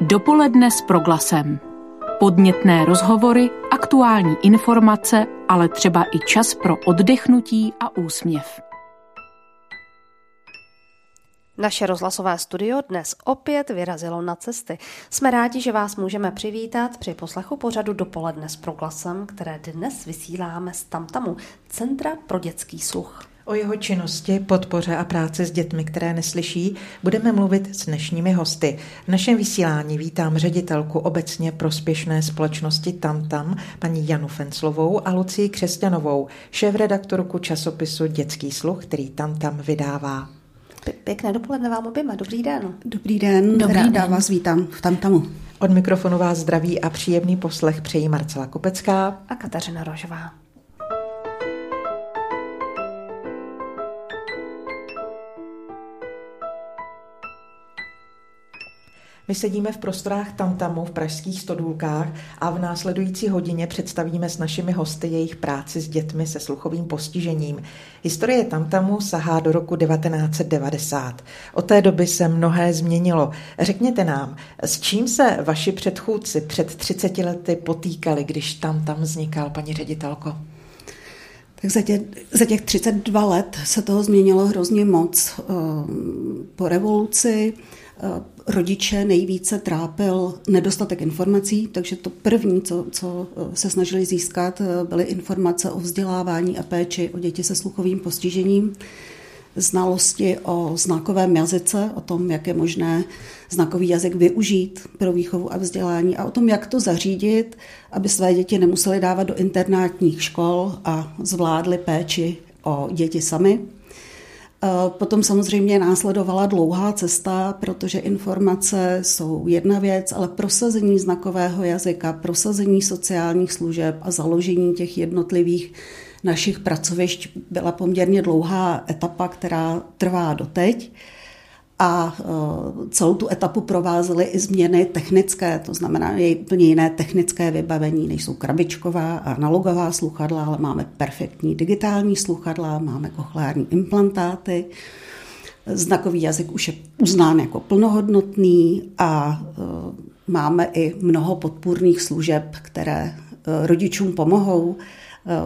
Dopoledne s proglasem. Podnětné rozhovory, aktuální informace, ale třeba i čas pro oddechnutí a úsměv. Naše rozhlasové studio dnes opět vyrazilo na cesty. Jsme rádi, že vás můžeme přivítat při poslechu pořadu Dopoledne s proglasem, které dnes vysíláme z Tamtamu, Centra pro dětský sluch. O jeho činnosti, podpoře a práci s dětmi, které neslyší, budeme mluvit s dnešními hosty. V našem vysílání vítám ředitelku obecně prospěšné společnosti Tamtam, paní Janu Fenslovou a Lucii Křesťanovou, šéf-redaktorku časopisu Dětský sluch, který Tamtam vydává. Pěkné dopoledne vám oběma, dobrý den. Dobrý den, dobrý ráda den. vás vítám v Tamtamu. Od mikrofonu vás zdraví a příjemný poslech přejí Marcela Kopecká a Kateřina Rožová. My sedíme v prostorách Tamtamu v pražských stodůlkách a v následující hodině představíme s našimi hosty jejich práci s dětmi se sluchovým postižením. Historie Tamtamu sahá do roku 1990. Od té doby se mnohé změnilo. Řekněte nám, s čím se vaši předchůdci před 30 lety potýkali, když Tamtam vznikal, paní ředitelko? Tak za, tě, za těch 32 let se toho změnilo hrozně moc. Ehm, po revoluci rodiče nejvíce trápil nedostatek informací, takže to první, co, co eh, se snažili získat, eh, byly informace o vzdělávání a péči o děti se sluchovým postižením, znalosti o znakovém jazyce, o tom, jak je možné znakový jazyk využít pro výchovu a vzdělání a o tom, jak to zařídit, aby své děti nemuseli dávat do internátních škol a zvládli péči o děti sami. Eh, potom samozřejmě následovala dlouhá cesta, protože informace jsou jedna věc, ale prosazení znakového jazyka, prosazení sociálních služeb a založení těch jednotlivých našich pracovišť byla poměrně dlouhá etapa, která trvá doteď a e, celou tu etapu provázely i změny technické, to znamená je úplně jiné technické vybavení, než jsou krabičková a analogová sluchadla, ale máme perfektní digitální sluchadla, máme kochleární implantáty, znakový jazyk už je uznán jako plnohodnotný a e, máme i mnoho podpůrných služeb, které e, rodičům pomohou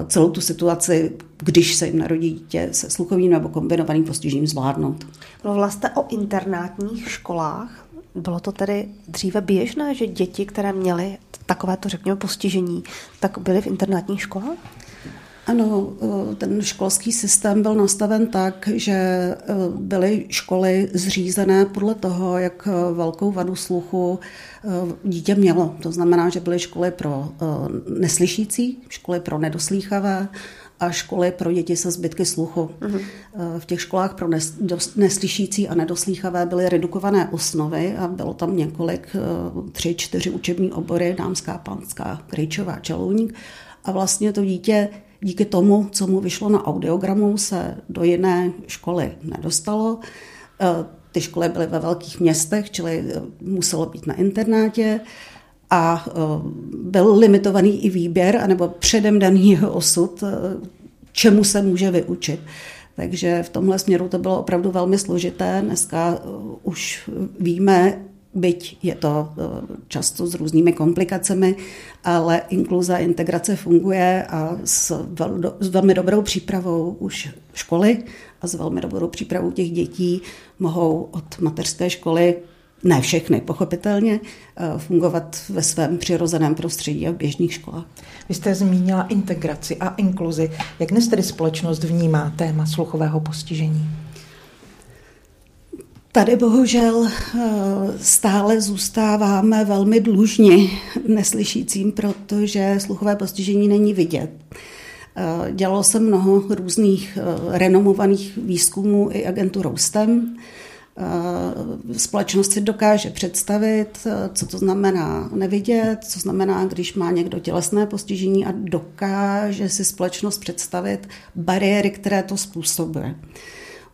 celou tu situaci, když se jim narodí dítě se sluchovým nebo kombinovaným postižením zvládnout. Mluvila jste o internátních školách. Bylo to tedy dříve běžné, že děti, které měly takovéto, řekněme, postižení, tak byly v internátních školách? Ano, eh, ten školský systém byl nastaven tak, že eh, byly školy zřízené podle toho, jak eh, velkou vadu sluchu dítě mělo. To znamená, že byly školy pro neslyšící, školy pro nedoslýchavé, a školy pro děti se zbytky sluchu. Uh-huh. V těch školách pro neslyšící a nedoslýchavé byly redukované osnovy a bylo tam několik, tři, čtyři učební obory, dámská, pánská, krejčová, čelouník. A vlastně to dítě díky tomu, co mu vyšlo na audiogramu, se do jiné školy nedostalo. E, ty školy byly ve velkých městech, čili e, muselo být na internátě a e, byl limitovaný i výběr, anebo předem daný jeho osud, čemu se může vyučit. Takže v tomhle směru to bylo opravdu velmi složité. Dneska už víme, byť je to eh, často s různými komplikacemi, ale inkluze a integrace funguje a s, vel, s velmi dobrou přípravou už školy a s velmi dobrou přípravou těch dětí mohou od mateřské školy ne všechny, pochopitelně, eh, fungovat ve svém přirozeném prostředí a v běžných školách. Vy jste zmínila integraci a inkluzi. Jak dnes tedy společnost vnímá téma sluchového postižení? Tady bohužel eh, stále zůstáváme velmi dlužni neslyšícím, protože sluchové postižení není vidět. Eh, dělalo se mnoho různých eh, renomovaných výzkumů i agenturou STEM. Společnost si dokáže představit, co to znamená nevidět, co znamená, když má někdo tělesné postižení a dokáže si společnost představit bariéry, které to způsobuje.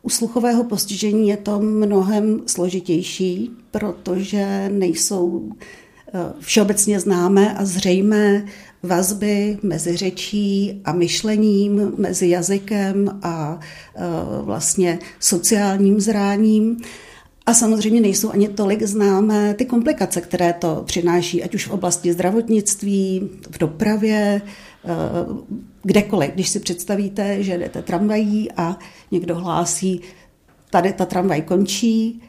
U sluchového postižení je to mnohem složitější, protože nejsou eh, všeobecně známé a zřejmé vazby mezi řečí a myšlením, mezi jazykem a eh, vlastně sociálním zráním. A samozřejmě nejsou ani tolik známé ty komplikace, které to přináší, ať už v oblasti zdravotnictví, v dopravě, kdekoliv. Když si představíte, že jdete tramvají a někdo hlásí, tady ta tramvaj končí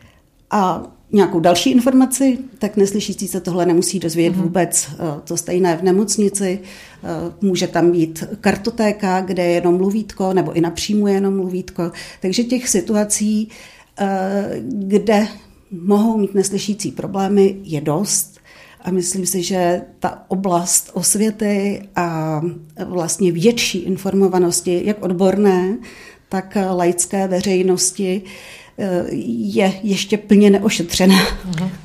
a nějakou další informaci, tak neslyšící se tohle nemusí dozvědět mm-hmm. vůbec. Eh, to stejné v nemocnici. Eh, může tam být kartotéka, kde je jenom mluvítko, nebo i napřímo je jenom mluvítko. Takže těch situací, eh, kde mohou mít neslyšící problémy, je dost. A myslím si, že ta oblast osvěty a vlastně větší informovanosti, jak odborné, tak laické veřejnosti, je ještě plně neošetřená.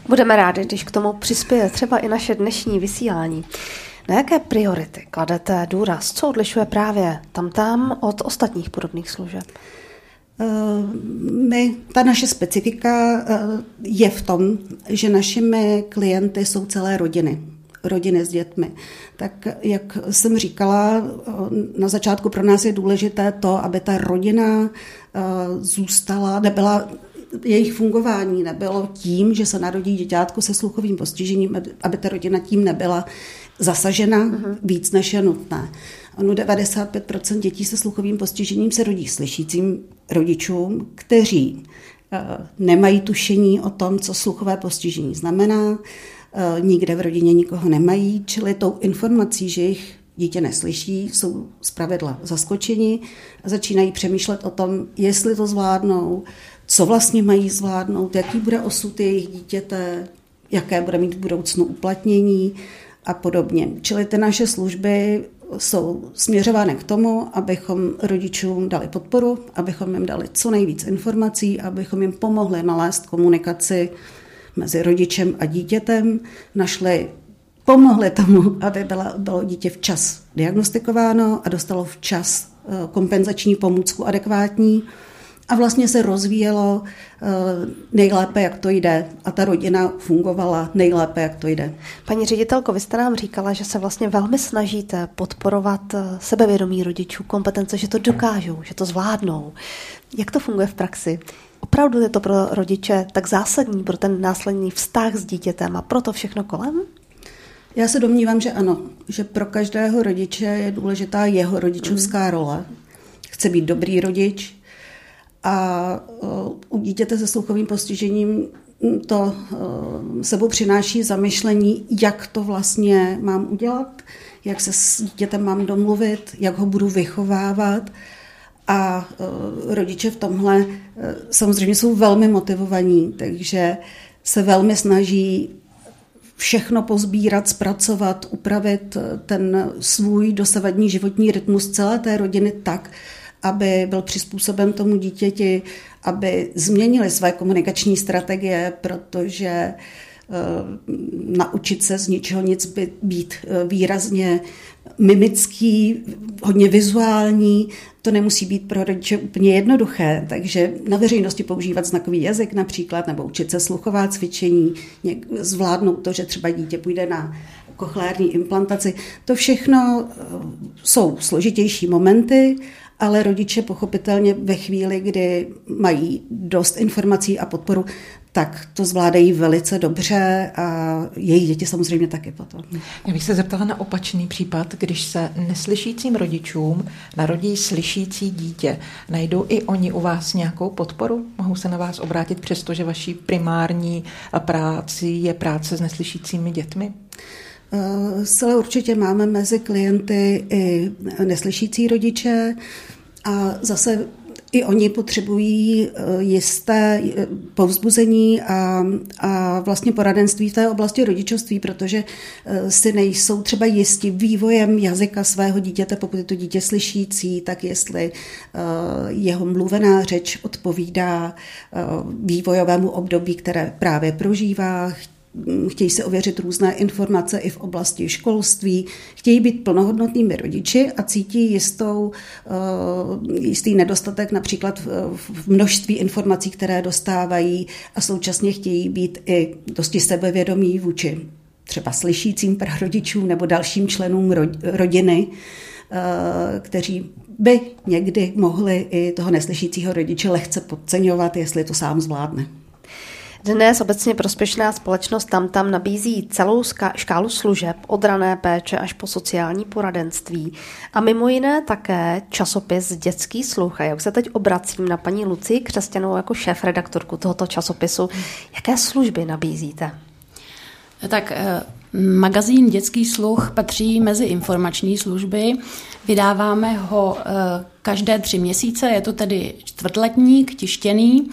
Budeme rádi, když k tomu přispěje třeba i naše dnešní vysílání. Na jaké priority kladete důraz? Co odlišuje právě tam tam od ostatních podobných služeb? Eh, my, ta naše specifika eh, je v tom, že našimi klienty jsou celé rodiny rodiny s dětmi. Tak jak jsem říkala, na začátku pro nás je důležité to, aby ta rodina eh, zůstala, nebyla jejich fungování nebylo tím, že se narodí děťátko se sluchovým postižením, aby ta rodina tím nebyla zasažena uh-huh. víc, než je nutné. Ono 95% dětí se sluchovým postižením se rodí slyšícím rodičům, kteří uh, nemají tušení o tom, co sluchové postižení znamená, Eh, nikde v rodině nikoho nemají, čili tou informací, že jich dítě neslyší, jsou zpravidla zaskočeni a začínají přemýšlet o tom, jestli to zvládnou, co vlastně mají zvládnout, jaký bude osud jejich dítěte, jaké bude mít v budoucnu uplatnění a podobně. Čili ty naše služby jsou směřovány k tomu, abychom rodičům dali podporu, abychom jim dali co nejvíc informací, abychom jim pomohli nalézt komunikaci mezi rodičem a dítětem, našli, pomohli tomu, aby byla, bylo dítě včas diagnostikováno a dostalo včas eh, kompenzační pomůcku adekvátní a vlastně se rozvíjelo eh, nejlépe, jak to jde. A ta rodina fungovala nejlépe, jak to jde. Paní ředitelko, vy jste nám říkala, že se vlastně velmi snažíte podporovat eh, sebevědomí rodičů, kompetence, že to dokážou, že to zvládnou. Jak to funguje v praxi? Opravdu je to pro rodiče tak zásadní pro ten následný vztah s dítětem a pro to všechno kolem? Já se domnívám, že ano, že pro každého rodiče je důležitá jeho rodičovská mm. role. Chce být dobrý rodič a u dítěte se sluchovým postižením to sebou přináší zamyšlení, jak to vlastně mám udělat, jak se s dítětem mám domluvit, jak ho budu vychovávat. A e, rodiče v tomhle e, samozřejmě jsou velmi motivovaní, takže se velmi snaží všechno pozbírat, zpracovat, upravit ten svůj dosavadní životní rytmus celé té rodiny tak, aby byl přizpůsoben tomu dítěti, aby změnili své komunikační strategie, protože uh, naučit se z ničeho nic být výrazně mimický, hodně vizuální, to nemusí být pro rodiče úplně jednoduché, takže na veřejnosti používat znakový jazyk například, nebo učit se sluchová cvičení, zvládnout to, že třeba dítě půjde na kochleární implantaci. To všechno eh, jsou složitější momenty, ale rodiče pochopitelně ve chvíli, kdy mají dost informací a podporu, tak to zvládají velice dobře a její děti samozřejmě taky potom. Já bych se zeptala na opačný případ, když se neslyšícím rodičům narodí slyšící dítě. Najdou i oni u vás nějakou podporu? Mohou se na vás obrátit přesto, že vaší primární práci je práce s neslyšícími dětmi? Zcela určitě máme mezi klienty i neslyšící rodiče a zase i oni potřebují eh, jisté eh, povzbuzení a, a vlastně poradenství v té oblasti rodičovství, protože eh, si nejsou třeba jistí vývojem jazyka svého dítěte, pokud je to dítě slyšící, tak jestli jeho mluvená řeč odpovídá vývojovému období, které právě prožívá, chtějí se ověřit různé informace i v oblasti školství, chtějí být plnohodnotnými rodiči a cítí jistou, eh, jistý nedostatek například v množství informací, které dostávají a současně chtějí být i dosti sebevědomí vůči třeba slyšícím prarodičům nebo dalším členům rodiny, eh, kteří by někdy mohli i toho neslyšícího rodiče lehce podceňovat, jestli to sám zvládne. Dnes obecně prospěšná společnost Tamtam nabízí celou škálu služeb od rané péče až po sociální poradenství a mimo jiné také časopis Dětský sluch. A jak se teď obracím na paní Lucii Křesťanovou jako šéf-redaktorku tohoto časopisu, jaké služby nabízíte? Tak eh, magazín Dětský sluch patří mezi informační služby. Vydáváme ho eh, každé tři měsíce, je to tedy čtvrtletník, tištěný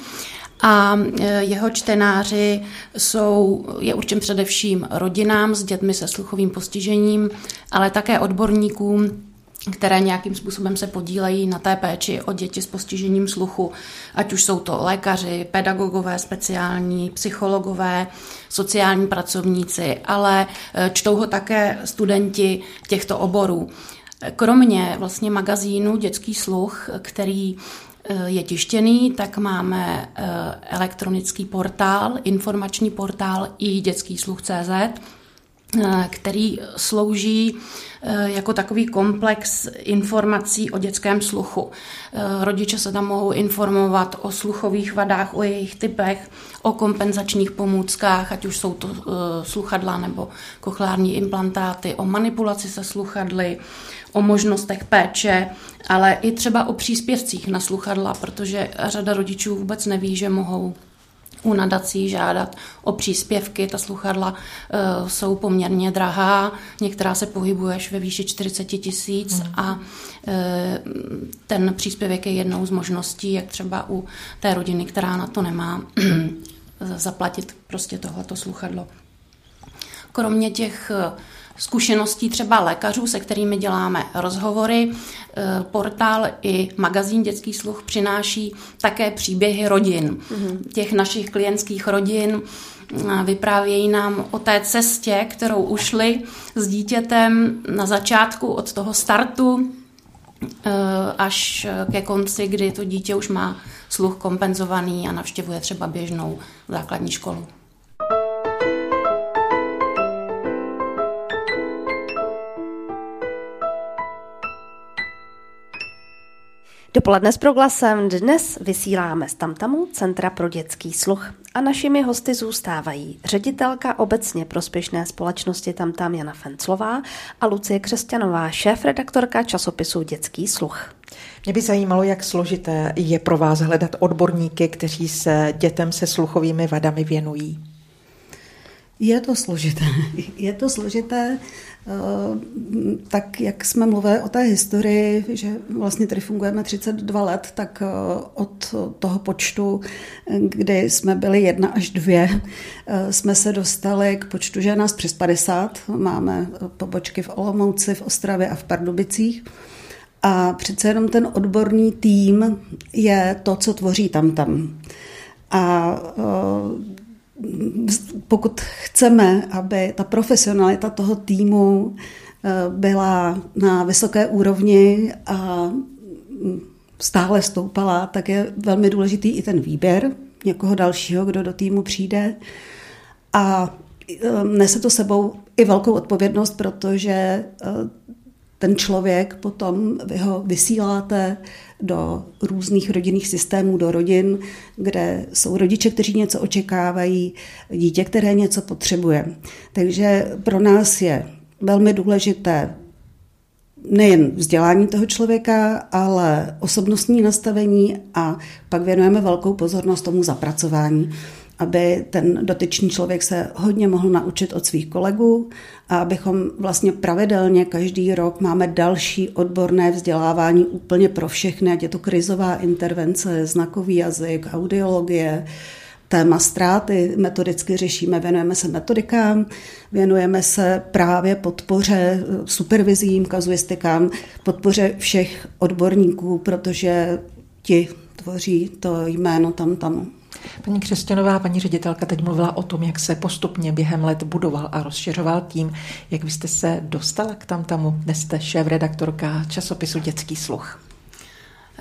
a e, jeho čtenáři jsou, je určen především rodinám s dětmi se sluchovým postižením, ale také odborníkům, které nějakým způsobem se podílejí na té péči o děti s postižením sluchu, ať už jsou to lékaři, pedagogové speciální, psychologové, sociální pracovníci, ale e, čtou ho také studenti těchto oborů. Kromě vlastně magazínu Dětský sluch, který je tištěný, tak máme eh, elektronický portál, informační portál i dětský sluch.cz, eh, který slouží jako takový komplex informací o dětském sluchu. Rodiče se tam mohou informovat o sluchových vadách, o jejich typech, o kompenzačních pomůckách, ať už jsou to sluchadla nebo kochlární implantáty, o manipulaci se sluchadly, o možnostech péče, ale i třeba o příspěvcích na sluchadla, protože řada rodičů vůbec neví, že mohou u nadací žádat o příspěvky. Ta sluchadla uh, jsou poměrně drahá, některá se pohybuje až ve výši 40 tisíc mm. a uh, ten příspěvek je jednou z možností, jak třeba u té rodiny, která na to nemá, zaplatit prostě tohleto sluchadlo. Kromě těch uh, zkušeností třeba lékařů, se kterými děláme rozhovory. E, portál i magazín Dětský sluch přináší také příběhy rodin, mm-hmm. těch našich klientských rodin. Vyprávějí nám o té cestě, kterou ušli s dítětem na začátku od toho startu e, až ke konci, kdy to dítě už má sluch kompenzovaný a navštěvuje třeba běžnou základní školu. Dopoledne s proglasem dnes vysíláme z Tamtamu Centra pro dětský sluch a našimi hosty zůstávají ředitelka obecně prospěšné společnosti Tamtam Jana Fenclová a Lucie Křesťanová, šéf-redaktorka časopisu Dětský sluch. Mě by zajímalo, jak složité je pro vás hledat odborníky, kteří se dětem se sluchovými vadami věnují. Je to složité. Je to složité, eh, tak jak jsme mluvili o té historii, že vlastně tady fungujeme 32 let, tak eh, od toho počtu, kdy jsme byli jedna až dvě, eh, jsme se dostali k počtu, že nás přes 50. Máme pobočky v Olomouci, v Ostravě a v Pardubicích. A přece jenom ten odborný tým je to, co tvoří tam tam. A pokud chceme, aby ta profesionalita toho týmu eh, byla na vysoké úrovni a stále stoupala, tak je velmi důležitý i ten výběr někoho dalšího, kdo do týmu přijde. A eh, nese to sebou i velkou odpovědnost, protože eh, ten člověk potom vy ho vysíláte do různých rodinných systémů, do rodin, kde jsou rodiče, kteří něco očekávají, dítě, které něco potřebuje. Takže pro nás je velmi důležité nejen vzdělání toho člověka, ale osobnostní nastavení a pak věnujeme velkou pozornost tomu zapracování aby ten dotyčný člověk se hodně mohl naučit od svých kolegů a abychom vlastně pravidelně každý rok máme další odborné vzdělávání úplně pro všechny, ať je to krizová intervence, znakový jazyk, audiologie, téma ztráty metodicky řešíme, věnujeme se metodikám, věnujeme se právě podpoře, supervizím, kazuistikám, podpoře všech odborníků, protože ti tvoří to jméno tam tam. Paní Křesťanová, paní ředitelka teď mluvila o tom, jak se postupně během let budoval a rozšiřoval tím, jak vy jste se dostala k tamtamu. Dnes jste šéf-redaktorka časopisu Dětský sluch.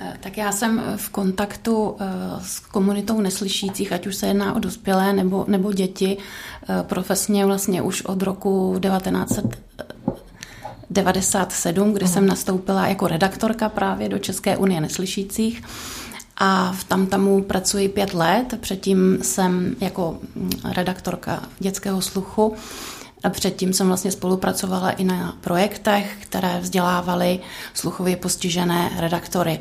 Eh, tak já jsem v kontaktu eh, s komunitou neslyšících, ať už se jedná o dospělé nebo, nebo děti, eh, profesně vlastně už od roku 1997, kdy jsem nastoupila jako redaktorka právě do České unie neslyšících. A v Tamtamu pracuji pět let. Předtím jsem jako redaktorka dětského sluchu a předtím jsem vlastně spolupracovala i na projektech, které vzdělávaly sluchově postižené redaktory.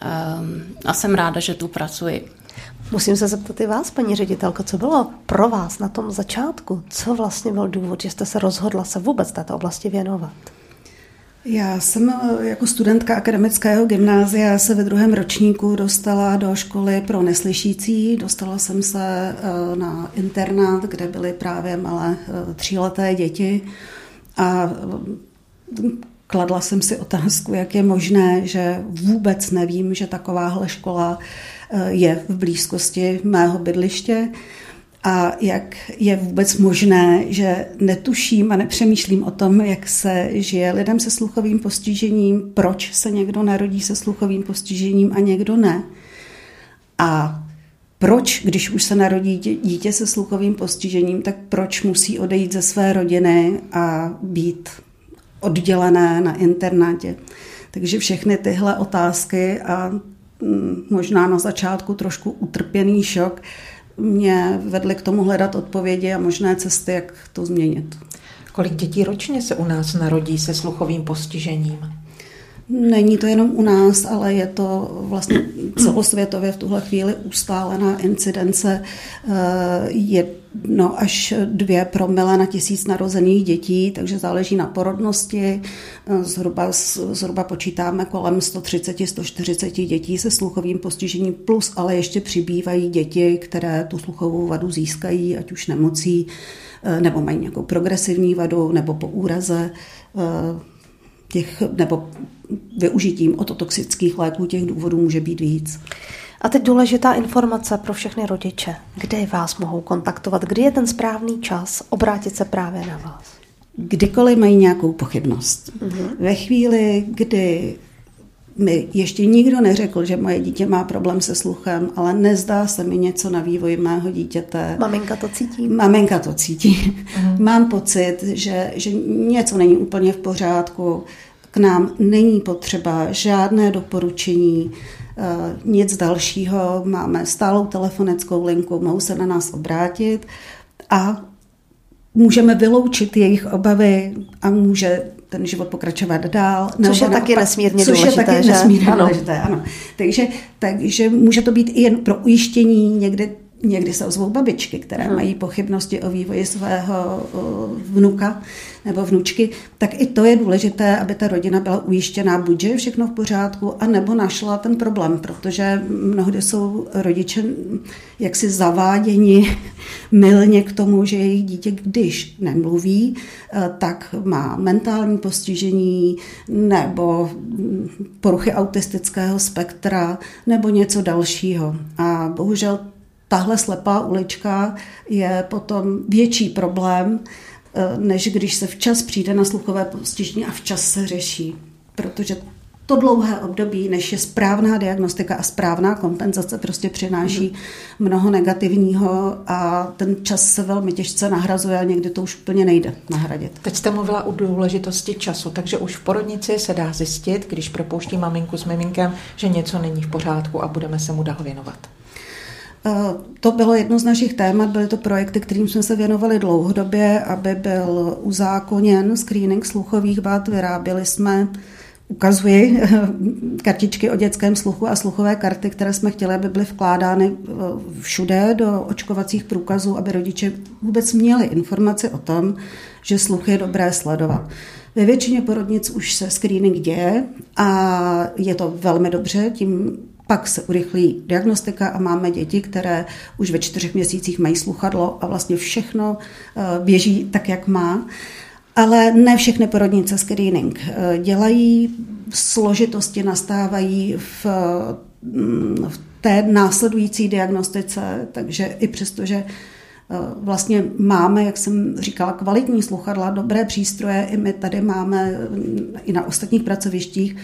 Ehm, a jsem ráda, že tu pracuji. Musím se zeptat i vás, paní ředitelko, co bylo pro vás na tom začátku? Co vlastně byl důvod, že jste se rozhodla se vůbec této oblasti věnovat? Já jsem eh, jako studentka akademického gymnázia se ve druhém ročníku dostala do školy pro neslyšící. Dostala jsem se eh, na internát, kde byly právě malé eh, tříleté děti a kladla jsem si otázku, jak je možné, že vůbec nevím, že takováhle škola je v blízkosti mého bydliště a jak je vůbec možné, že netuším a nepřemýšlím o tom, jak se žije lidem se sluchovým postižením, proč se někdo narodí se sluchovým postižením a někdo ne. A proč, když už se narodí dítě se sluchovým postižením, tak proč musí odejít ze své rodiny a být oddělené na internátě. Takže všechny tyhle otázky a mm, možná na začátku trošku utrpěný šok mě vedly k tomu hledat odpovědi a možné cesty, jak to změnit. Kolik dětí ročně se u nás narodí se sluchovým postižením? Není to jenom u nás, ale je to vlastně celosvětově v tuhle chvíli ustálená incidence eh, jedno až dvě promile na tisíc narozených dětí, takže záleží na porodnosti. Eh, zhruba, zhruba počítáme kolem 130-140 dětí se sluchovým postižením, plus ale ještě přibývají děti, které tu sluchovou vadu získají, ať už nemocí, eh, nebo mají nějakou progresivní vadu, nebo po úraze těch, nebo využitím ototoxických léků těch důvodů může být víc. A teď důležitá informace pro všechny rodiče. Kde vás mohou kontaktovat? Kdy je ten správný čas obrátit se právě na vás? Kdykoliv mají nějakou pochybnost. Uh-huh. Ve chvíli, kdy mi ještě nikdo neřekl, že moje dítě má problém se sluchem, ale nezdá se mi něco na vývoji mého dítěte. Maminka to cítí. Maminka to cítí. Uh-huh. Mám pocit, že, že něco není úplně v pořádku, k nám není potřeba žádné doporučení, eh, nic dalšího. Máme stálou telefonickou linku, mohou se na nás obrátit a můžeme vyloučit jejich obavy a může ten život pokračovat dál. Což je taky nesmírně což důležité. Což je taky že? nesmírně ano. důležité, ano. Takže, takže může to být i jen pro ujištění někdy Někdy se ozvou babičky, které hmm. mají pochybnosti o vývoji svého vnuka nebo vnučky, tak i to je důležité, aby ta rodina byla ujištěná, buď že je všechno v pořádku, anebo našla ten problém, protože mnohdy jsou rodiče jaksi zaváděni milně k tomu, že jejich dítě, když nemluví, eh, tak má mentální postižení nebo poruchy autistického spektra nebo něco dalšího. A bohužel tahle slepá ulička je potom větší problém, eh, než když se včas přijde na sluchové postižení a včas se řeší. Protože to dlouhé období, než je správná diagnostika a správná kompenzace, prostě přináší mnoho negativního a ten čas se velmi těžce nahrazuje a někdy to už úplně nejde nahradit. Teď jste mluvila o důležitosti času, takže už v porodnici se dá zjistit, když propouští maminku s miminkem, že něco není v pořádku a budeme se mu dál věnovat. Eh, to bylo jedno z našich témat, byly to projekty, kterým jsme se věnovali dlouhodobě, aby byl uzákoněn screening sluchových vad. Vyráběli jsme ukazuji kartičky o dětském sluchu a sluchové karty, které jsme chtěli, aby byly vkládány eh, všude do očkovacích průkazů, aby rodiče vůbec měli informaci o tom, že sluch je dobré sledovat. Ve většině porodnic už se screening děje a je to velmi dobře, tím pak se urychlí diagnostika a máme děti, které už ve čtyřech měsících mají sluchadlo a vlastně všechno eh, běží tak, jak má. Ale ne všechny porodnice screening eh, dělají, složitosti nastávají v, mm, v té následující diagnostice, takže i přesto, že eh, vlastně máme, jak jsem říkala, kvalitní sluchadla, dobré přístroje, i my tady máme mm, i na ostatních pracovištích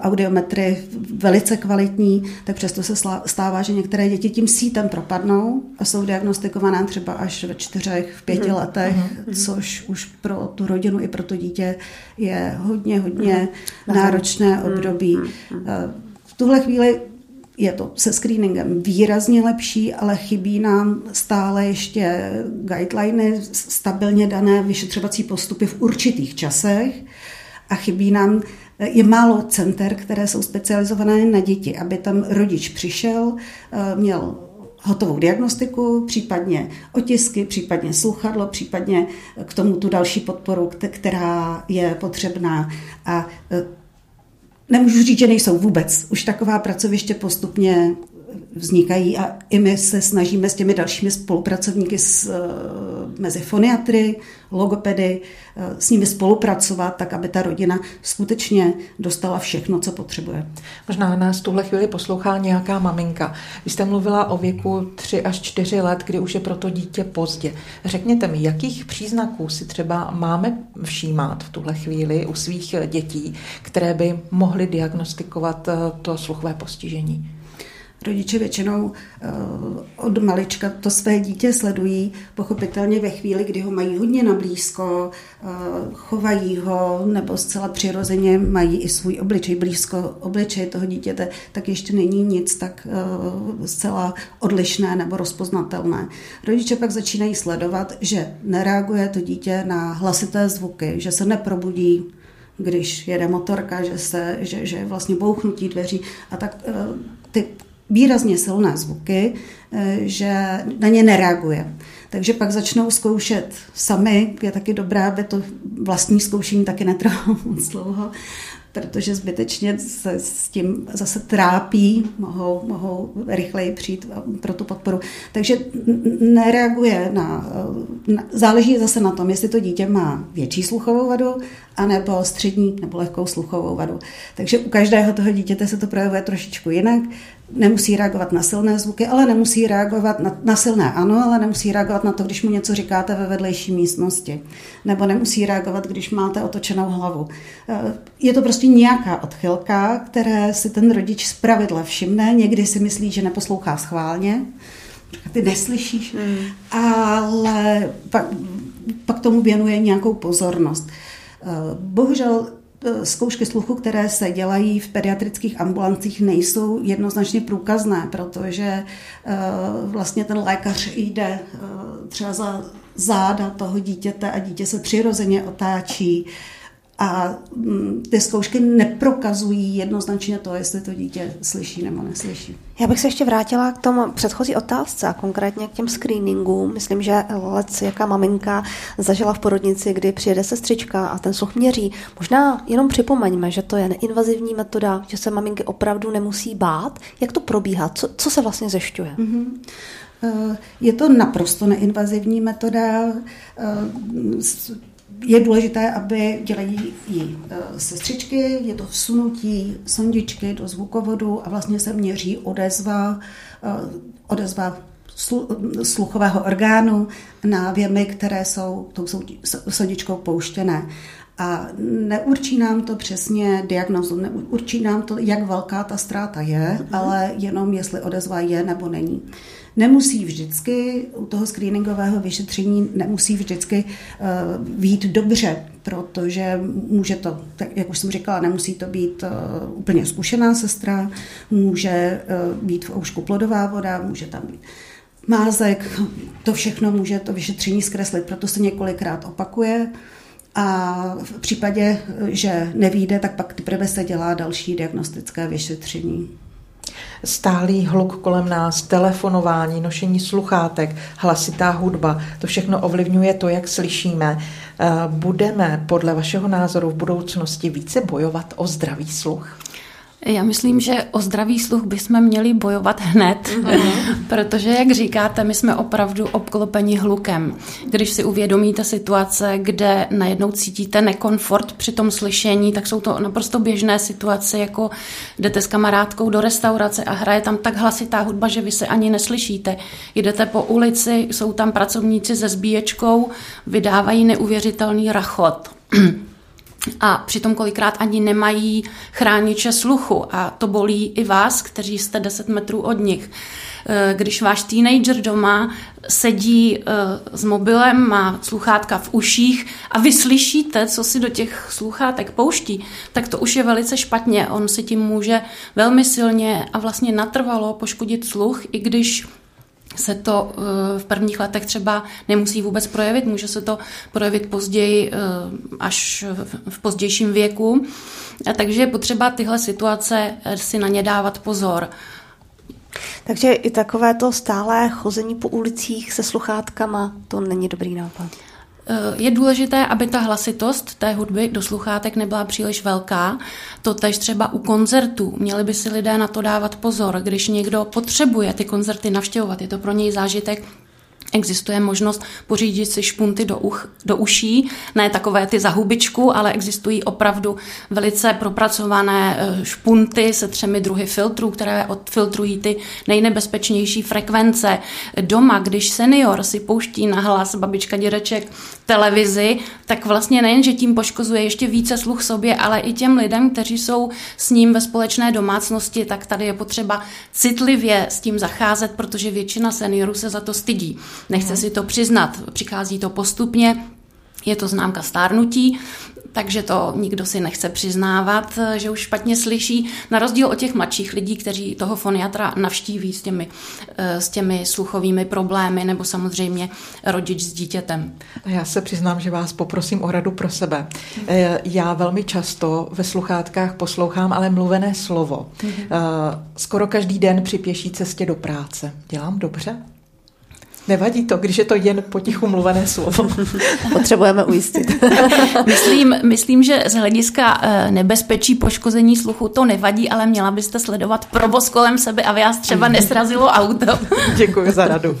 audiometry velice kvalitní, tak přesto se stává, že některé děti tím sítem propadnou a jsou diagnostikované třeba až ve čtyřech, v pěti mm. letech, mm. což už pro tu rodinu i pro to dítě je hodně, hodně mm. náročné období. V tuhle chvíli je to se screeningem výrazně lepší, ale chybí nám stále ještě guideliny, stabilně dané vyšetřovací postupy v určitých časech a chybí nám je málo center, které jsou specializované na děti, aby tam rodič přišel, eh, měl hotovou diagnostiku, případně otisky, případně sluchadlo, případně k tomu tu další podporu, která je potřebná. A eh, nemůžu říct, že nejsou vůbec. Už taková pracoviště postupně vznikají a i my se snažíme s těmi dalšími spolupracovníky s, eh, mezi foniatry, logopedy, eh, s nimi spolupracovat, tak aby ta rodina skutečně dostala všechno, co potřebuje. Možná nás v tuhle chvíli poslouchá nějaká maminka. Vy jste mluvila o věku 3 až 4 let, kdy už je pro to dítě pozdě. Řekněte mi, jakých příznaků si třeba máme všímat v tuhle chvíli u svých dětí, které by mohly diagnostikovat eh, to sluchové postižení? Rodiče většinou eh, od malička to své dítě sledují, pochopitelně ve chvíli, kdy ho mají hodně nablízko, eh, chovají ho, nebo zcela přirozeně mají i svůj obličej blízko obličej toho dítěte, tak ještě není nic tak eh, zcela odlišné nebo rozpoznatelné. Rodiče pak začínají sledovat, že nereaguje to dítě na hlasité zvuky, že se neprobudí když jede motorka, že, se, že, že vlastně bouchnutí dveří a tak ty výrazně silné zvuky, eh, že na ně nereaguje. Takže pak začnou zkoušet sami, je taky dobré, aby to vlastní zkoušení taky netrvalo moc dlouho, protože zbytečně se s tím zase trápí, mohou, mohou rychleji přijít pro tu podporu. Takže nereaguje na, na, záleží zase na tom, jestli to dítě má větší sluchovou vadu, anebo střední nebo lehkou sluchovou vadu. Takže u každého toho dítěte se to projevuje trošičku jinak nemusí reagovat na silné zvuky, ale nemusí reagovat na, na silné ano, ale nemusí reagovat na to, když mu něco říkáte ve vedlejší místnosti. Nebo nemusí reagovat, když máte otočenou hlavu. Eh, je to prostě nějaká odchylka, které si ten rodič z pravidla všimne. Někdy si myslí, že neposlouchá schválně, ty neslyšíš, hmm. ale pak, pak tomu věnuje nějakou pozornost. Eh, bohužel zkoušky sluchu, které se dělají v pediatrických ambulancích, nejsou jednoznačně průkazné, protože eh, vlastně ten lékař jde eh, třeba za záda toho dítěte a dítě se přirozeně otáčí a mm, ty zkoušky neprokazují jednoznačně to, jestli to dítě slyší nebo neslyší. Já bych se ještě vrátila k tomu předchozí otázce a konkrétně k těm screeningům. Myslím, že lec, jaká maminka zažila v porodnici, kdy přijede sestřička a ten sluch měří. Možná jenom připomeňme, že to je neinvazivní metoda, že se maminky opravdu nemusí bát. Jak to probíhá? Co, co se vlastně zešťuje? Mm-hmm. Je to naprosto neinvazivní metoda je důležité, aby dělají i e, sestřičky, je to vsunutí sondičky do zvukovodu a vlastně se měří odezva, e, odezva sluchového orgánu na věmy, které jsou tou sondičkou pouštěné. A neurčí nám to přesně diagnozu, neurčí nám to, jak velká ta ztráta je, mm-hmm. ale jenom jestli odezva je nebo není. Nemusí vždycky u toho screeningového vyšetření nemusí vždycky být dobře, protože může to, tak jak už jsem říkala, nemusí to být uh, úplně zkušená sestra, může uh, být v oušku plodová voda, může tam být mázek, to všechno může to vyšetření zkreslit, proto se několikrát opakuje. A v případě, že nevíde, tak pak teprve se dělá další diagnostické vyšetření stálý hluk kolem nás, telefonování, nošení sluchátek, hlasitá hudba, to všechno ovlivňuje to, jak slyšíme. Eh, budeme podle vašeho názoru v budoucnosti více bojovat o zdravý sluch? Já myslím, že o zdravý sluch bychom měli bojovat hned, mm-hmm. protože, jak říkáte, my jsme opravdu obklopeni hlukem. Když si uvědomíte situace, kde najednou cítíte nekomfort při tom slyšení, tak jsou to naprosto běžné situace, jako jdete s kamarádkou do restaurace a hraje tam tak hlasitá hudba, že vy se ani neslyšíte. Jdete po ulici, jsou tam pracovníci se zbíječkou, vydávají neuvěřitelný rachot. a přitom kolikrát ani nemají chrániče sluchu a to bolí i vás, kteří jste 10 metrů od nich. eh, když váš teenager doma sedí eh, s mobilem, má sluchátka v uších a vy slyšíte, co si do těch sluchátek pouští, tak to už je velice špatně. On si tím může velmi silně a vlastně natrvalo poškodit sluch, i když se to eh, v prvních letech třeba nemusí vůbec projevit, může se to projevit později, až v pozdějším věku. Takže je potřeba tyhle situace si na ně dávat pozor. Takže i takové to stálé chození po ulicích se sluchátkama, to není dobrý nápad. Eh, je důležité, aby ta hlasitost té hudby do sluchátek nebyla příliš velká. To tež třeba u koncertů. Měli by si lidé na to dávat pozor. Když někdo potřebuje ty koncerty navštěvovat, je to pro něj zážitek, Existuje možnost pořídit si špunty do, uch, do uší, ne takové ty za hubičku, ale existují opravdu velice propracované eh, špunty se třemi druhy filtrů, které odfiltrují ty nejnebezpečnější frekvence. Doma, když senior si pouští na hlas babička dědeček televizi, tak vlastně nejen, že tím poškozuje ještě více sluch sobě, ale i těm lidem, kteří jsou s ním ve společné domácnosti, tak tady je potřeba citlivě s tím zacházet, protože většina seniorů se za to stydí nechce si to přiznat. Přichází to postupně, je to známka stárnutí, takže to nikdo si nechce přiznávat, že už špatně slyší, na rozdíl od těch mladších lidí, kteří toho foniatra navštíví s těmi, s těmi sluchovými problémy, nebo samozřejmě rodič s dítětem. Já se přiznám, že vás poprosím o radu pro sebe. Eh, já velmi často ve sluchátkách poslouchám ale mluvené slovo. Mhm. Eh, skoro každý den při pěší cestě do práce. Dělám dobře? Nevadí to, když je to jen potichu mluvené slovo. Potřebujeme ujistit. myslím, myslím, že z hlediska eh, nebezpečí poškození sluchu to nevadí, ale měla byste sledovat provoz kolem sebe, aby vás třeba nesrazilo auto. Děkuji za radu.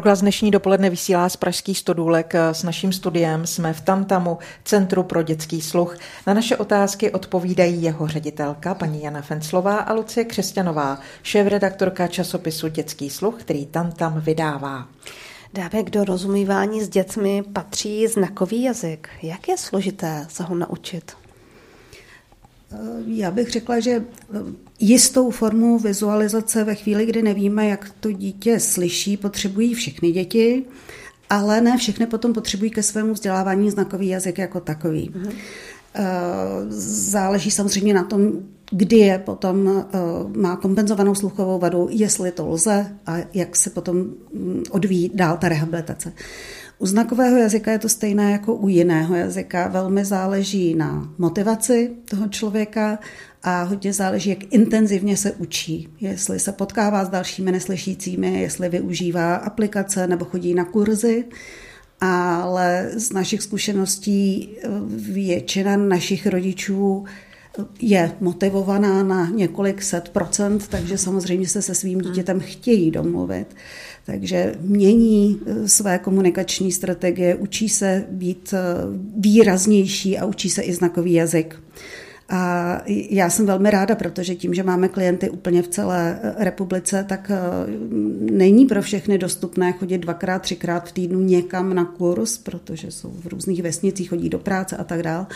Proglas dnešní dopoledne vysílá z Pražských stodůlek. S naším studiem jsme v Tamtamu, Centru pro dětský sluch. Na naše otázky odpovídají jeho ředitelka, paní Jana Fenclová a Lucie Křesťanová, šéf-redaktorka časopisu Dětský sluch, který Tamtam vydává. Dáme do rozumívání s dětmi patří znakový jazyk. Jak je složité se ho naučit? Já bych řekla, že jistou formu vizualizace ve chvíli, kdy nevíme, jak to dítě slyší, potřebují všechny děti, ale ne všechny potom potřebují ke svému vzdělávání znakový jazyk jako takový. Mm-hmm. Záleží samozřejmě na tom, kdy je potom eh, má kompenzovanou sluchovou vadu, jestli to lze a jak se potom mm, odvíjí dál ta rehabilitace. U znakového jazyka je to stejné jako u jiného jazyka. Velmi záleží na motivaci toho člověka a hodně záleží, jak intenzivně se učí. Jestli se potkává s dalšími neslyšícími, jestli využívá aplikace nebo chodí na kurzy. Ale z našich zkušeností eh, většina našich rodičů je motivovaná na několik set procent, takže samozřejmě se se svým dítětem chtějí domluvit. Takže mění eh, své komunikační strategie, učí se být eh, výraznější a učí se i znakový jazyk. A já jsem velmi ráda, protože tím, že máme klienty úplně v celé eh, republice, tak není pro všechny dostupné chodit dvakrát, třikrát v týdnu někam na kurz, protože jsou v různých vesnicích, chodí do práce a tak dále.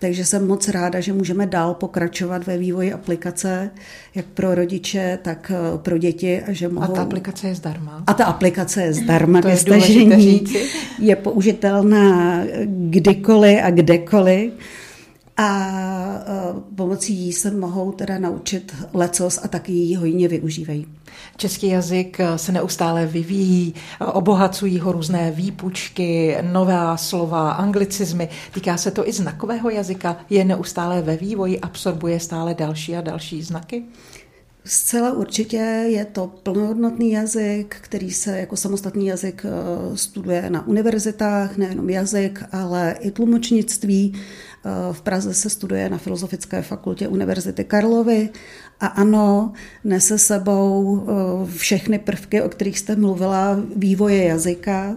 Takže jsem moc ráda, že můžeme dál pokračovat ve vývoji aplikace, jak pro rodiče, tak eh, pro děti. A, že mohou... a ta aplikace je zdarma? A ta aplikace je zdarma to je stažení. Je použitelná kdykoliv a kdekoliv a e, pomocí jí se mohou teda naučit lecos a taky ji hojně využívají. Český jazyk e, se neustále vyvíjí, e, obohacují ho různé výpučky, nová slova, anglicizmy. Týká se to i znakového jazyka, je neustále ve vývoji, absorbuje stále další a další znaky? Zcela určitě je to plnohodnotný jazyk, který se jako samostatný jazyk studuje na univerzitách, nejenom jazyk, ale i tlumočnictví v Praze se studuje na Filozofické fakultě Univerzity Karlovy a ano, nese sebou eh, všechny prvky, o kterých jste mluvila, vývoje jazyka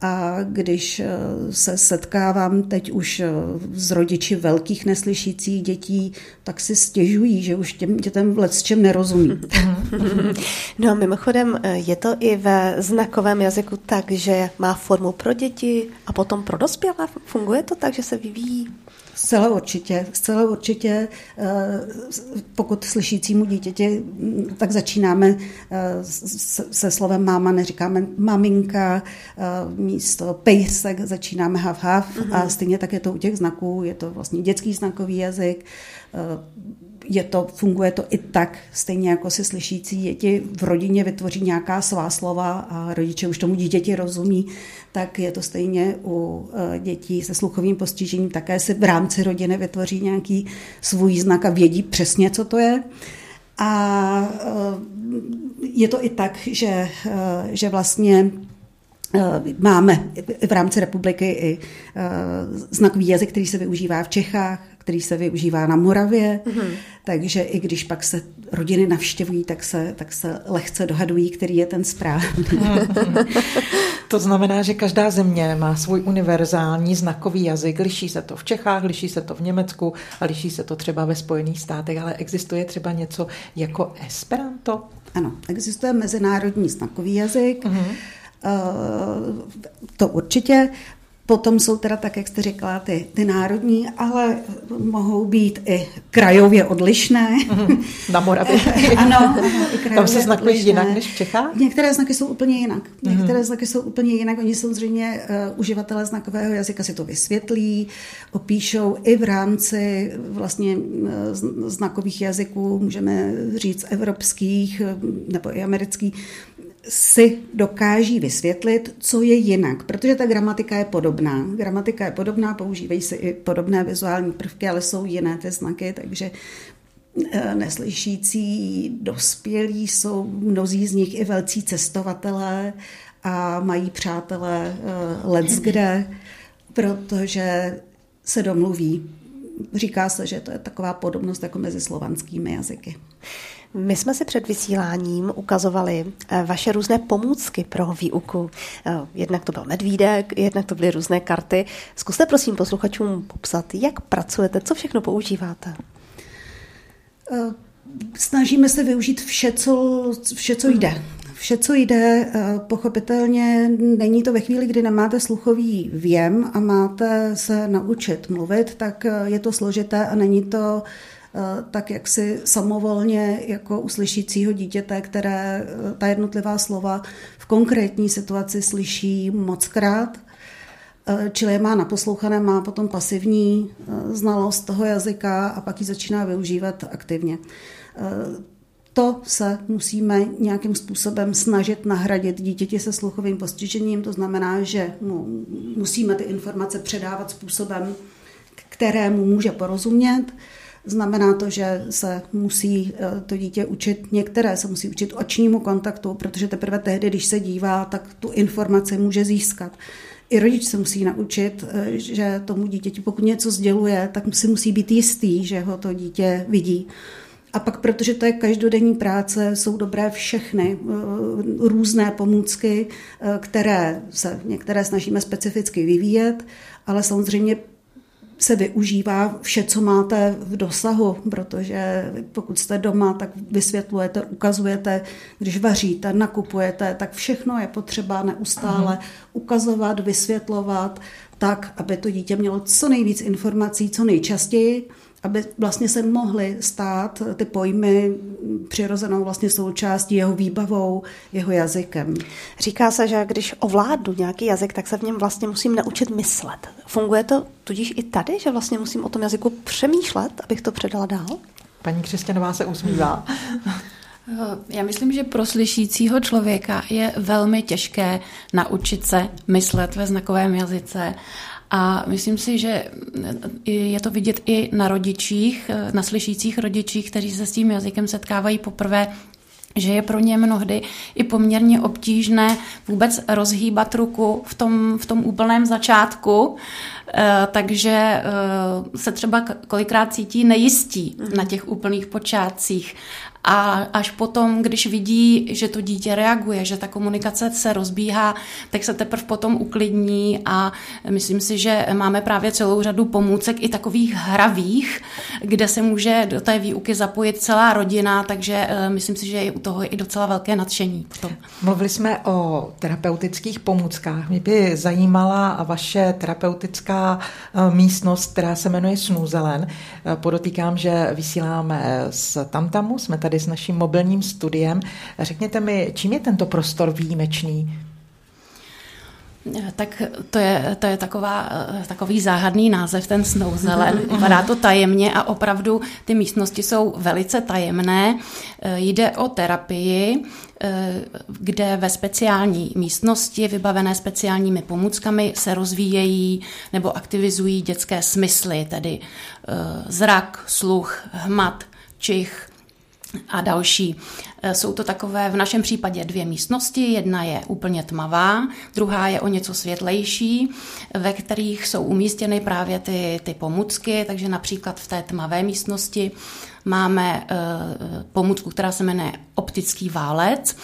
A když eh, se setkávám teď už eh, s rodiči velkých neslyšících dětí, tak si stěžují, že už těm dětem let s čem nerozumí. No mimochodem eh, je to i ve znakovém jazyku tak, že má formu pro děti a potom pro dospělé. Funguje to tak, že se vyvíjí Zcela určitě, zcela určitě. Pokud slyšícímu dítěti, tak začínáme se slovem máma, neříkáme maminka, místo pejsek začínáme hav hav mm-hmm. a stejně tak je to u těch znaků, je to vlastně dětský znakový jazyk, je to, funguje to i tak, stejně jako si slyšící děti v rodině vytvoří nějaká svá slova a rodiče už tomu dítěti rozumí, tak je to stejně u e, dětí se sluchovým postižením, také si v rámci rodiny vytvoří nějaký svůj znak a vědí přesně, co to je. A e, je to i tak, že, e, že vlastně Máme v rámci republiky i znakový jazyk, který se využívá v Čechách, který se využívá na Moravě, mm-hmm. takže i když pak se rodiny navštěvují, tak se, tak se lehce dohadují, který je ten správný. To znamená, že každá země má svůj univerzální znakový jazyk. Liší se to v Čechách, liší se to v Německu a liší se to třeba ve Spojených státech, ale existuje třeba něco jako Esperanto? Ano, existuje mezinárodní znakový jazyk. Mm-hmm. To určitě. Potom jsou teda, tak jak jste řekla, ty, ty národní, ale mohou být i krajově odlišné. Mhm. Na Moravě. ano, i Tam se znakují jinak než v Čechách? Některé znaky jsou úplně jinak. Mhm. Některé znaky jsou úplně jinak. Oni samozřejmě uh, uživatelé znakového jazyka si to vysvětlí, opíšou i v rámci vlastně uh, znakových jazyků, můžeme říct evropských nebo i amerických, si dokáží vysvětlit, co je jinak, protože ta gramatika je podobná. Gramatika je podobná, používají se i podobné vizuální prvky, ale jsou jiné ty znaky, takže eh, neslyšící dospělí jsou mnozí z nich i velcí cestovatelé a mají přátelé eh, let kde, protože se domluví. Říká se, že to je taková podobnost jako mezi slovanskými jazyky. My jsme si před vysíláním ukazovali eh, vaše různé pomůcky pro výuku. Eh, jednak to byl medvídek, jednak to byly různé karty. Zkuste prosím posluchačům popsat, jak pracujete, co všechno používáte. Eh, snažíme se využít vše, co, vše, co jde. Vše, co jde, pochopitelně není to ve chvíli, kdy nemáte sluchový věm a máte se naučit mluvit, tak je to složité a není to Eh, tak jak si samovolně jako uslyšícího dítěte, které eh, ta jednotlivá slova v konkrétní situaci slyší mockrát, eh, čili je má naposlouchané, má potom pasivní znalost toho jazyka a pak ji začíná využívat aktivně. To se musíme nějakým způsobem snažit nahradit dítěti se sluchovým postižením, to znamená, že mu musíme ty informace předávat způsobem, kterému může porozumět, Znamená to, že se musí eh, to dítě učit, některé se musí učit očnímu kontaktu, protože teprve tehdy, když se dívá, tak tu informaci může získat. I rodič se musí naučit, eh, že tomu dítěti, pokud něco sděluje, tak si musí být jistý, že ho to dítě vidí. A pak, protože to je každodenní práce, jsou dobré všechny eh, různé pomůcky, které se některé snažíme specificky vyvíjet, ale samozřejmě se využívá vše, co máte v dosahu, protože pokud jste doma, tak vysvětlujete, ukazujete, když vaříte, nakupujete, tak všechno je potřeba neustále Aha. ukazovat, vysvětlovat, tak, aby to dítě mělo co nejvíc informací, co nejčastěji, aby vlastně se mohly stát ty pojmy přirozenou vlastně součástí jeho výbavou, jeho jazykem. Říká se, že když ovládnu nějaký jazyk, tak se v něm vlastně musím naučit myslet. Funguje to tudíž i tady, že vlastně musím o tom jazyku přemýšlet, abych to předala dál? Paní Křesťanová se usmívá. Já myslím, že pro slyšícího člověka je velmi těžké naučit se myslet ve znakovém jazyce a myslím si, že je to vidět i na rodičích, na slyšících rodičích, kteří se s tím jazykem setkávají poprvé, že je pro ně mnohdy i poměrně obtížné vůbec rozhýbat ruku v tom, v tom úplném začátku, eh, takže eh, se třeba kolikrát cítí nejistí na těch úplných počátcích a až potom, když vidí, že to dítě reaguje, že ta komunikace se rozbíhá, tak se teprve potom uklidní a myslím si, že máme právě celou řadu pomůcek i takových hravých, kde se může do té výuky zapojit celá rodina, takže eh, myslím si, že je u toho i docela velké nadšení. Potom. Mluvili jsme o terapeutických pomůckách. Mě by zajímala vaše terapeutická eh, místnost, která se jmenuje Snuzelen. Eh, podotýkám, že vysíláme z Tamtamu, jsme tady s naším mobilním studiem. Řekněte mi, čím je tento prostor výjimečný? Tak to je, to je taková, takový záhadný název, ten Snouzelen. Vypadá to tajemně a opravdu ty místnosti jsou velice tajemné. Jde o terapii, kde ve speciální místnosti, vybavené speciálními pomůckami, se rozvíjejí nebo aktivizují dětské smysly, tedy zrak, sluch, hmat, čich, a další. E, jsou to takové v našem případě dvě místnosti. Jedna je úplně tmavá, druhá je o něco světlejší, ve kterých jsou umístěny právě ty, ty pomůcky, takže například v té tmavé místnosti máme e, pomůcku, která se jmenuje optický válec.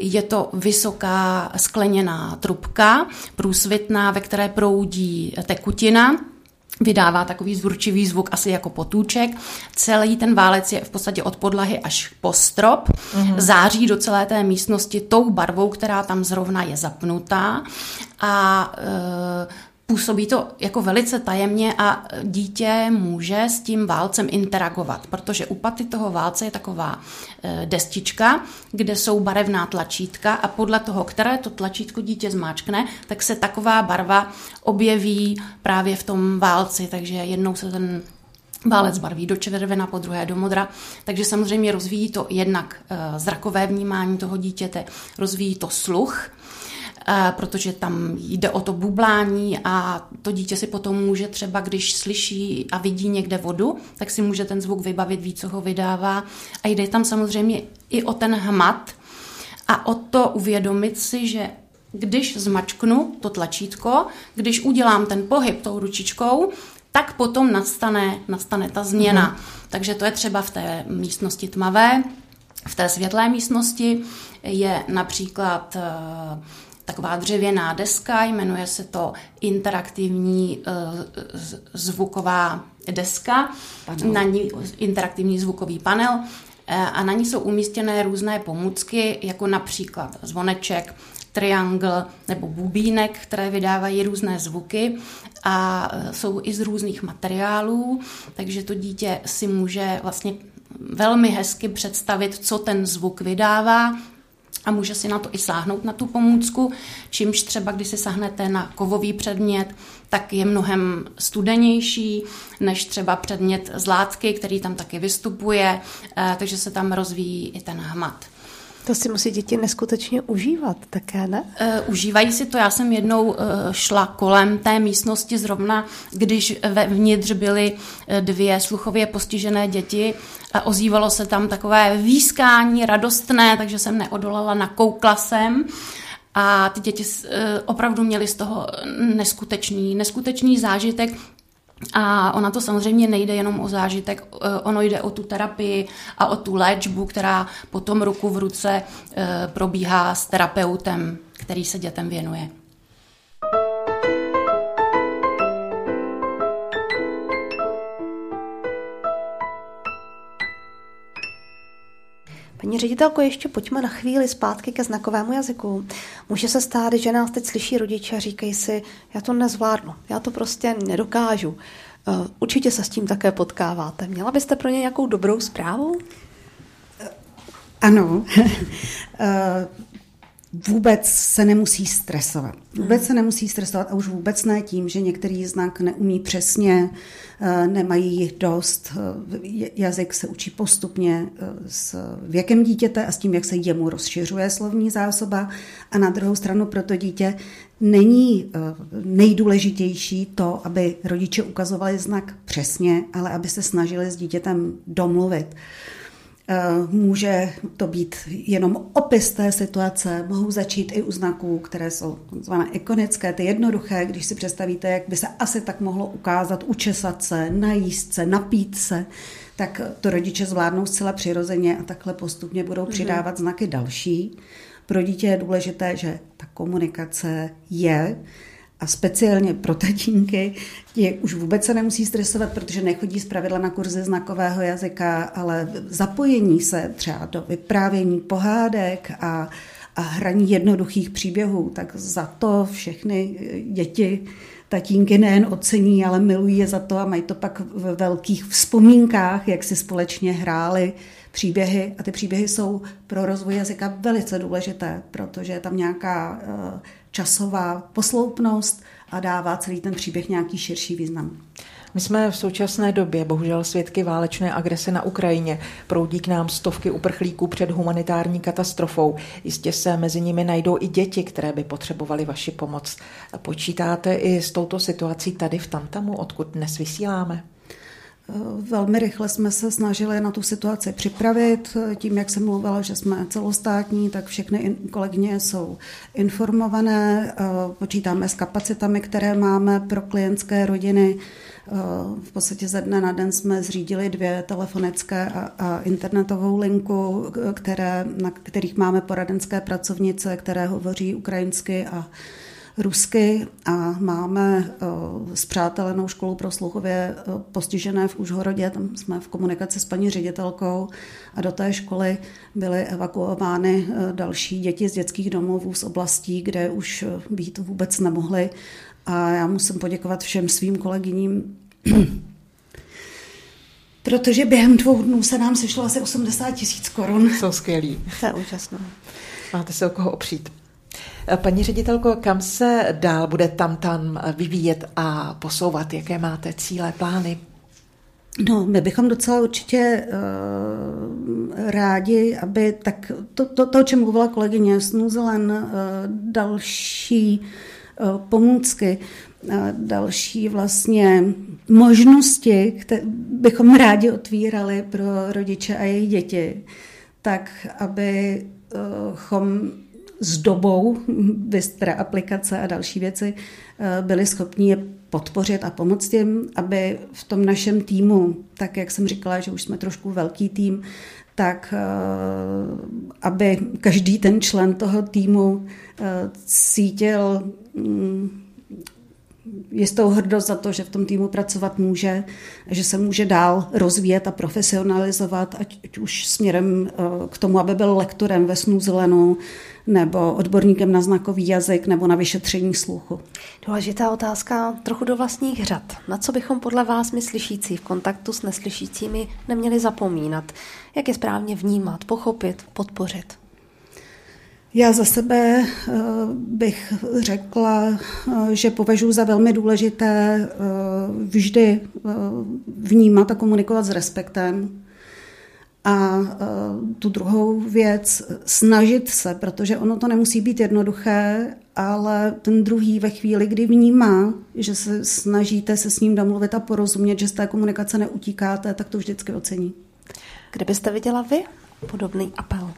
Je to vysoká skleněná trubka, průsvitná, ve které proudí tekutina, vydává takový zvurčivý zvuk, asi jako potůček. Celý ten válec je v podstatě od podlahy až po strop. Mm-hmm. Září do celé té místnosti tou barvou, která tam zrovna je zapnutá. A e, Působí to jako velice tajemně a dítě může s tím válcem interagovat, protože u paty toho válce je taková e, destička, kde jsou barevná tlačítka a podle toho, které to tlačítko dítě zmáčkne, tak se taková barva objeví právě v tom válci, takže jednou se ten Válec barví do červena, po druhé do modra, takže samozřejmě rozvíjí to jednak e, zrakové vnímání toho dítěte, rozvíjí to sluch, Eh, protože tam jde o to bublání a to dítě si potom může třeba, když slyší a vidí někde vodu, tak si může ten zvuk vybavit, ví, co ho vydává. A jde tam samozřejmě i o ten hmat a o to uvědomit si, že když zmačknu to tlačítko, když udělám ten pohyb tou ručičkou, tak potom nastane, nastane ta změna. Mm. Takže to je třeba v té místnosti tmavé. V té světlé místnosti je například uh, taková dřevěná deska, jmenuje se to interaktivní uh, zvuková deska, panel. na ní interaktivní zvukový panel. Uh, a na ní jsou umístěné různé pomůcky, jako například zvoneček, triangl nebo bubínek, které vydávají různé zvuky. A eh, jsou i z různých materiálů, takže to dítě si může vlastně velmi hezky představit, co ten zvuk vydává, a může si na to i sáhnout na tu pomůcku, čímž třeba, když si sáhnete na kovový předmět, tak je mnohem studenější než třeba předmět z látky, který tam taky vystupuje, eh, takže se tam rozvíjí i ten hmat. To si musí děti neskutečně užívat také, ne? Uh, užívají si to. Já jsem jednou uh, šla kolem té místnosti zrovna, když vnitř byly dvě sluchově postižené děti a ozývalo se tam takové výskání radostné, takže jsem neodolala, nakoukla jsem. A ty děti opravdu měly z toho neskutečný, neskutečný zážitek, a ona to samozřejmě nejde jenom o zážitek, eh, ono jde o tu terapii a o tu léčbu, která potom ruku v ruce eh, probíhá s terapeutem, který se dětem věnuje. Paní ředitelko, ještě pojďme na chvíli zpátky ke znakovému jazyku. Může se stát, že nás teď slyší rodiče a říkají si, já to nezvládnu, já to prostě nedokážu. Eh, určitě se s tím také potkáváte. Měla byste pro ně nějakou dobrou zprávu? Ano. Vůbec se nemusí stresovat. Vůbec se nemusí stresovat a už vůbec ne tím, že některý znak neumí přesně, eh, nemají jich dost. Eh, jazyk se učí postupně eh, s věkem dítěte a s tím, jak se jemu rozšiřuje slovní zásoba. A na druhou stranu pro to dítě není nejdůležitější to, aby rodiče ukazovali znak přesně, ale aby se snažili s dítětem domluvit. Eh, může to být jenom opis té situace, mohou začít i u znaků, které jsou zvané ikonické, ty jednoduché, když si představíte, jak by se asi tak mohlo ukázat, učesat se, najíst se, napít se, tak to rodiče zvládnou zcela přirozeně a takhle postupně budou mhm. přidávat znaky další. Pro dítě je důležité, že ta komunikace je, a speciálně pro tatínky je, už vůbec se nemusí stresovat, protože nechodí zpravidla na kurzy znakového jazyka, ale zapojení se třeba do vyprávění pohádek a, a hraní jednoduchých příběhů, tak za to všechny děti tatínky nejen ocení, ale milují je za to a mají to pak v velkých vzpomínkách, jak si společně hráli příběhy. A ty příběhy jsou pro rozvoj jazyka velice důležité, protože je tam nějaká uh, časová posloupnost a dává celý ten příběh nějaký širší význam. My jsme v současné době bohužel svědky válečné agrese na Ukrajině. Proudí k nám stovky uprchlíků před humanitární katastrofou. Jistě se mezi nimi najdou i děti, které by potřebovaly vaši pomoc. Počítáte i s touto situací tady v Tamtamu, odkud dnes vysíláme? Velmi rychle jsme se snažili na tu situaci připravit. Tím, jak jsem mluvila, že jsme celostátní, tak všechny kolegyně jsou informované. Počítáme s kapacitami, které máme pro klientské rodiny. V podstatě ze dne na den jsme zřídili dvě telefonické a, a internetovou linku, které, na kterých máme poradenské pracovnice, které hovoří ukrajinsky a rusky a máme zpřátelenou školu pro sluchově postižené v Užhorodě, tam jsme v komunikaci s paní ředitelkou a do té školy byly evakuovány další děti z dětských domovů z oblastí, kde už být vůbec nemohly a já musím poděkovat všem svým kolegyním, protože během dvou dnů se nám sešlo asi 80 tisíc korun. Jsou skvělí. To je úžasné. Máte se o koho opřít. Paní ředitelko, kam se dál bude tam tam vyvíjet a posouvat? Jaké máte cíle, plány? No, my bychom docela určitě uh, rádi, aby tak to, to, to o čem mluvila kolegyně Snuzelen, uh, další uh, pomůcky, uh, další vlastně možnosti, které bychom rádi otvírali pro rodiče a jejich děti, tak abychom s dobou, Vistra aplikace a další věci, eh, byli schopni je podpořit a pomoct jim, aby v tom našem týmu, tak jak jsem říkala, že už jsme trošku velký tým, tak eh, aby každý ten člen toho týmu eh, cítil mm, jistou hrdost za to, že v tom týmu pracovat může, že se může dál rozvíjet a profesionalizovat, ať, ať už směrem k tomu, aby byl lektorem ve Snuzlenu, nebo odborníkem na znakový jazyk nebo na vyšetření sluchu. Důležitá otázka trochu do vlastních řad. Na co bychom podle vás my slyšící v kontaktu s neslyšícími neměli zapomínat? Jak je správně vnímat, pochopit, podpořit? Já za sebe eh, bych řekla, eh, že považuji za velmi důležité eh, vždy vnímat a komunikovat s respektem, a tu druhou věc, snažit se, protože ono to nemusí být jednoduché, ale ten druhý ve chvíli, kdy vnímá, že se snažíte se s ním domluvit a porozumět, že z té komunikace neutíkáte, tak to vždycky ocení. Kde byste viděla vy podobný apel?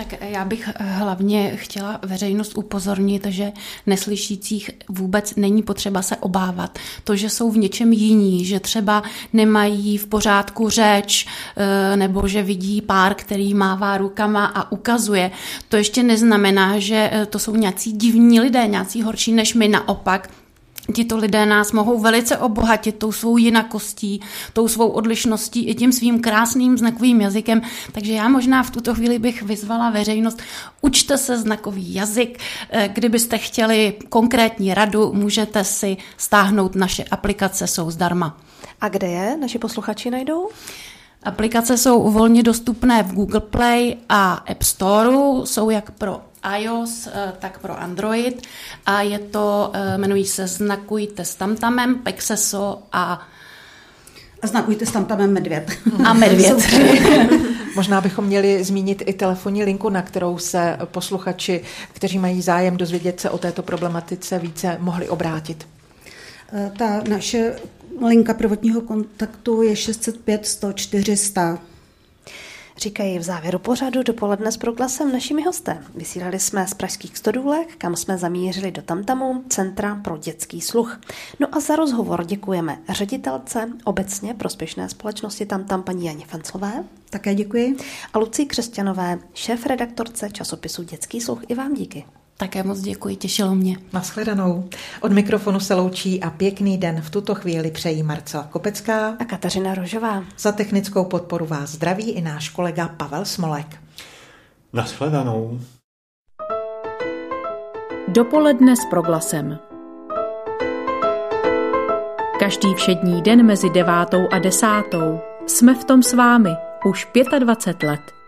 Tak já bych hlavně chtěla veřejnost upozornit, že neslyšících vůbec není potřeba se obávat. To, že jsou v něčem jiní, že třeba nemají v pořádku řeč, eh, nebo že vidí pár, který mává rukama a ukazuje, to ještě neznamená, že eh, to jsou nějací divní lidé, nějací horší než my. Naopak, Tito lidé nás mohou velice obohatit tou svou jinakostí, tou svou odlišností i tím svým krásným znakovým jazykem. Takže já možná v tuto chvíli bych vyzvala veřejnost, učte se znakový jazyk. Eh, kdybyste chtěli konkrétní radu, můžete si stáhnout naše aplikace, jsou zdarma. A kde je naši posluchači najdou? Aplikace jsou volně dostupné v Google Play a App Store, jsou jak pro iOS, eh, tak pro Android a je to, eh, jmenují se Znakujte s tamtamem, Pexeso a a znakujte s tamtamem medvěd. A medvěd. Možná bychom měli zmínit i telefonní linku, na kterou se posluchači, kteří mají zájem dozvědět se o této problematice více, mohli obrátit. Eh, ta naše linka prvotního kontaktu je 605 100 400. Říkají v závěru pořadu dopoledne s proglasem našimi hostem. Vysílali jsme z pražských stodůlek, kam jsme zamířili do Tamtamu, Centra pro dětský sluch. No a za rozhovor děkujeme ředitelce obecně prospěšné společnosti Tamtam paní Janě Fenclové. Také děkuji. A Lucí Křesťanové, šéf redaktorce časopisu Dětský sluch. I vám díky. Také moc děkuji, těšilo mě. Naschledanou. Od mikrofonu se loučí a pěkný den v tuto chvíli přejí Marcela Kopecká a Kateřina Rožová. Za technickou podporu vás zdraví i náš kolega Pavel Smolek. Naschledanou. Dopoledne s proglasem. Každý všední den mezi devátou a desátou jsme v tom s vámi už 25 let.